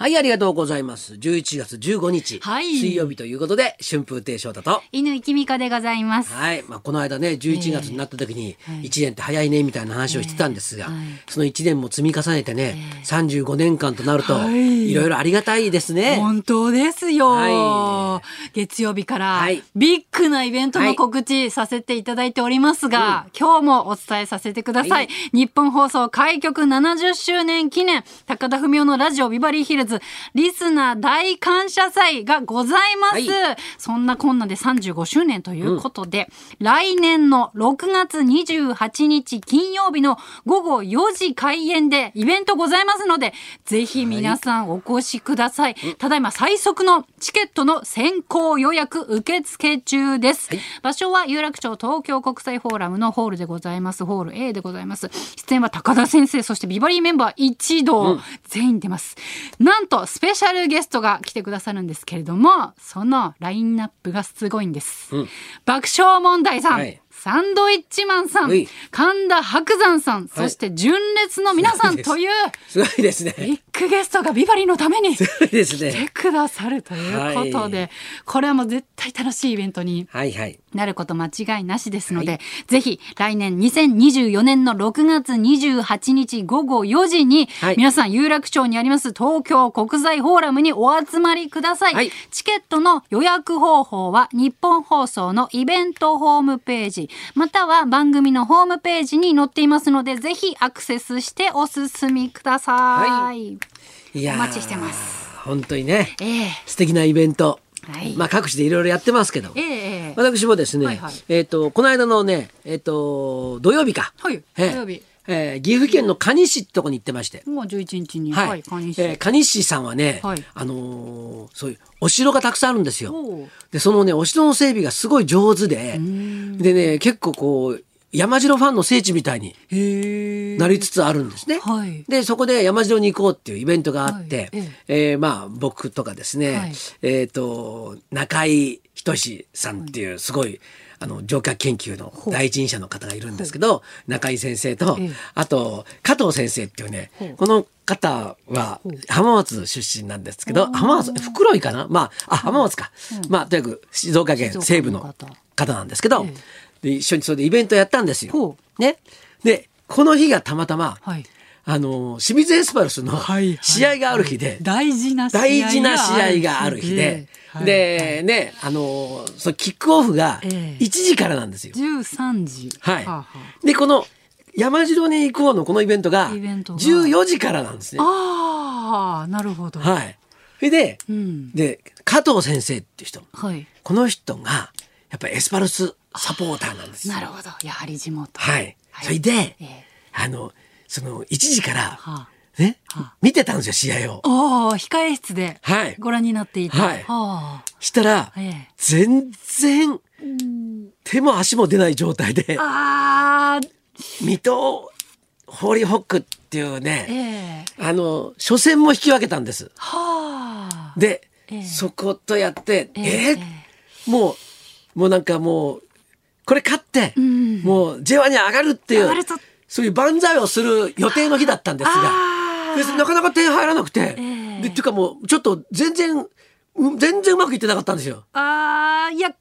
はい、ありがとうございます。11月15日、はい。水曜日ということで、春風亭昇太と。犬きみかでございます。はい、まあ、この間ね、11月になった時に、1年って早いね、みたいな話をしてたんですが、その1年も積み重ねてね、35年間となると、はい。いろいろありがたいですね。本当ですよ、は月曜日からはい。ビッグなイベントの告知させていただいておりますが、今日もお伝えさせてください、はい。日本放送開局70周年記念高田文夫のラジオビバリーヒルズリスナー大感謝祭がございます、はい。そんなこんなで35周年ということで、来年の6月28日金曜日の午後4時開演でイベントございますのでぜひ皆さんお越しください、ただいま最速のチケットの先行予約受付中です、場所は有楽町東京国際フォーラムのホールでございます。ホール A でございます。出演は高田先生そしてビバリーメンバー一同、全員出ます。なんとスペシャルゲストが来てくださるんですけれどもそのラインナップがすごいんです、爆笑問題さん、はい。サンドイッチマンさんはい。神田伯山さん、そして純烈の皆さんというすごいですね。ビッグゲストがビバリーのために来てね。くださるということで、はこれはもう絶対楽しいイベントにはいはい。なること間違いなしですので、ぜひ来年2024年の6月28日午後4時に、はい。皆さん有楽町にあります東京国際フォーラムにお集まりください、はい。チケットの予約方法は日本放送のイベントホームページまたは番組のホームページに載っていますのでぜひアクセスしてお進みください、いやーお待ちしてます。本当にね、ええ。素敵なイベント。はい。まあ各地でいろいろやってますけど。ええええ。私もですね、はいはい。えっ、と、この間のね、えっ、と、土曜日か。はいええ。土曜日。えー岐阜県の蟹市ってとこに行ってまして。もう11日に、はい。はい、カニ市。えー蟹市さんはね、はい。あのーそういうお城がたくさんあるんですよ。で、そのね、お城の整備がすごい上手で、でね、結構こう、山城ファンの聖地みたいになりつつあるんですね。はい。で、そこで山城に行こうっていうイベントがあって、はいえ。えーまあ僕とかですね、はい。えっ、と、中井仁さんっていうすごい、あの、乗客研究の第一人者の方がいるんですけど、中井先生とええ、あと、加藤先生っていうねこの方は浜松出身なんですけど、浜松、袋井かな？まあ、あ、浜松か。まあ、とにかく静岡県西部の方方なんですけどえ、で一緒にそれでイベントやったんですよ。ほ。ね。で、この日がたまたま、はい。あの清水エスパルスの試合がある日で、大事な試合がある日で、はいで、ね、あのそのキックオフがええ。1時からなんですよ。13時。はい。で、この山城に行こうのこのイベントがイベントが。14時からなんですね。ああーなるほど。はい。それで、うん。で、加藤先生っていう人、はい。この人が、やっぱりエスパルスサポーターなんですよ。なるほど。やはり地元。はい。はい。それで、ええ。あの、その1時から、はね、は見てたんですよ、試合を。ああ控え室ではい。ご覧になっていた。はい。はしたら、あええ。全然手も足も出ない状態で、ああ水戸ホーリーホックっていうね、ええ。あの、初戦も引き分けたんです。はあ。で、ええ。そことやって、ええ。え？ーもう、もうなんかもう、これ勝って、ん。もう J1 に上がるっていうそういう万歳をする予定の日だったんですが、なかなか点入らなくて、ええ。でっていうかもうちょっと全然、うん全然うまくいってなかったんですよ。ああいやね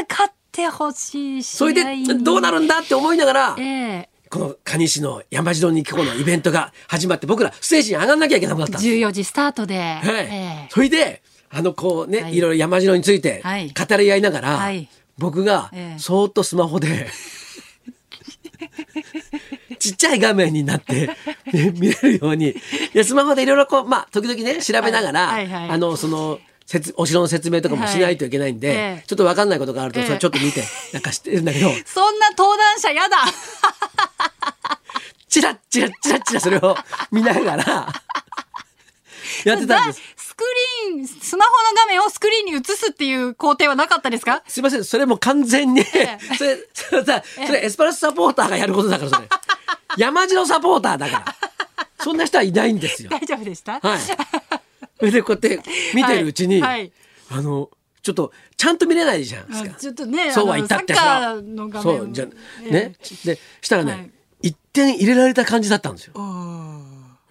え勝ってほしいしそれでどうなるんだって思いながら、ええ。この蟹市の山城に行こうのイベントが始まって僕らステージに上がんなきゃいけなくなったんです。14時スタートで、はい。ええ。それであのこうね、はい。い、ろいろ山城についてはい。語り合いながら、はい僕がええ。そーっとスマホでちっちゃい画面になって、ね見れるように。いやスマホでいろいろこうまあ時々ね調べながら、はい。はいはいあのその説お城の説明とかもしないといけないんで、はい。ええ。ちょっと分かんないことがあると、ええ。それちょっと見てなんか知ってるんだけど。そんな登壇者やだ。チラッチラッチラッチラそれを見ながらやってたんです。ーンスマホの画面をスクリーンに映すっていう工程はなかったですか？すいません、それも完全に、えそれ、それさ、それエスパルスサポーターがやることだから、それ。山城サポーターだから。そんな人はいないんですよ。大丈夫でした？はい。それでこうやって見てるうちに、はい。はい。あの、ちょっとちゃんと見れないじゃないですか。ちょっとねそうは言ったってさ。そうじゃええ。ねでしたらね、はい。一点入れられた感じだったんですよ。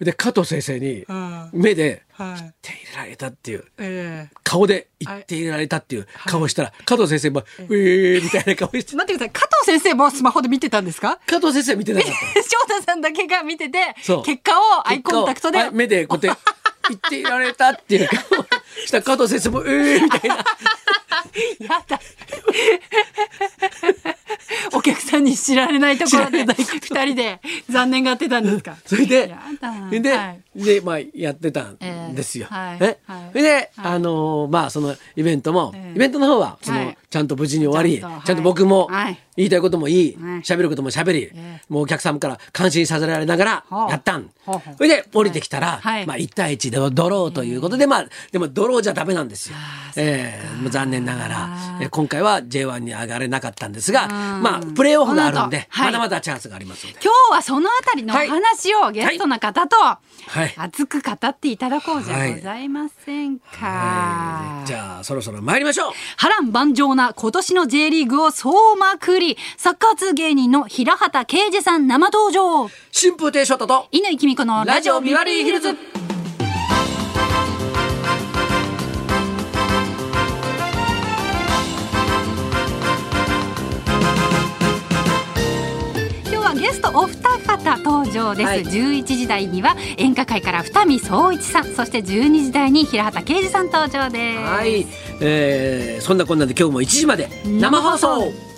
あで加藤先生にあ目ではい点入れられたっていうえ顔で一点入れられたっていう顔をしたら、加藤先生も「うえー」みたいな顔してえ 待ってください。加藤先生もスマホで見てたんですか？加藤先生は見てなかった。翔太さんだけが見てて結果をアイコンタクトで目でこうやって 言っていられたっていう顔をした加藤先生も「ええー」みたいな。やだ。お客さんに知られないところで二人で残念がってたんですか？それでで,、はい。でまあやってたんですよ。えーはい。え？はい。それで、あのーまあそのイベントも、えーイベントの方はその、はい。ちゃんと無事に終わりちゃんと僕もはい。言いたいこともいいはい。喋、ることも喋り、えもうお客様から感心させられながらはあやったん。それで降りてきたら、はい。まあ1対1でドローということで、まあでもドローじゃダメなんですよ。ええ。もう残念ながら、えー今回は J1 に上がれなかったんですが、まあプレーオフがあるんで、はい。まだまだチャンスがありますので。今日はそのあたりのお話をゲストの方とはい。熱く語っていただこうじゃございませんか？じゃあそろそろ参りましょう。波乱万丈な今年の J リーグを総まくり。サッカー通芸人の平畑啓二さん生登場。春風亭昇太と乾きみ子のラジオビバリーヒルズストお二方登場です、はい。11時台には演歌界から二見総一さんそして12時台に平畑啓二さん登場です。はい、えー、そんなこんなで今日も1時まで生放送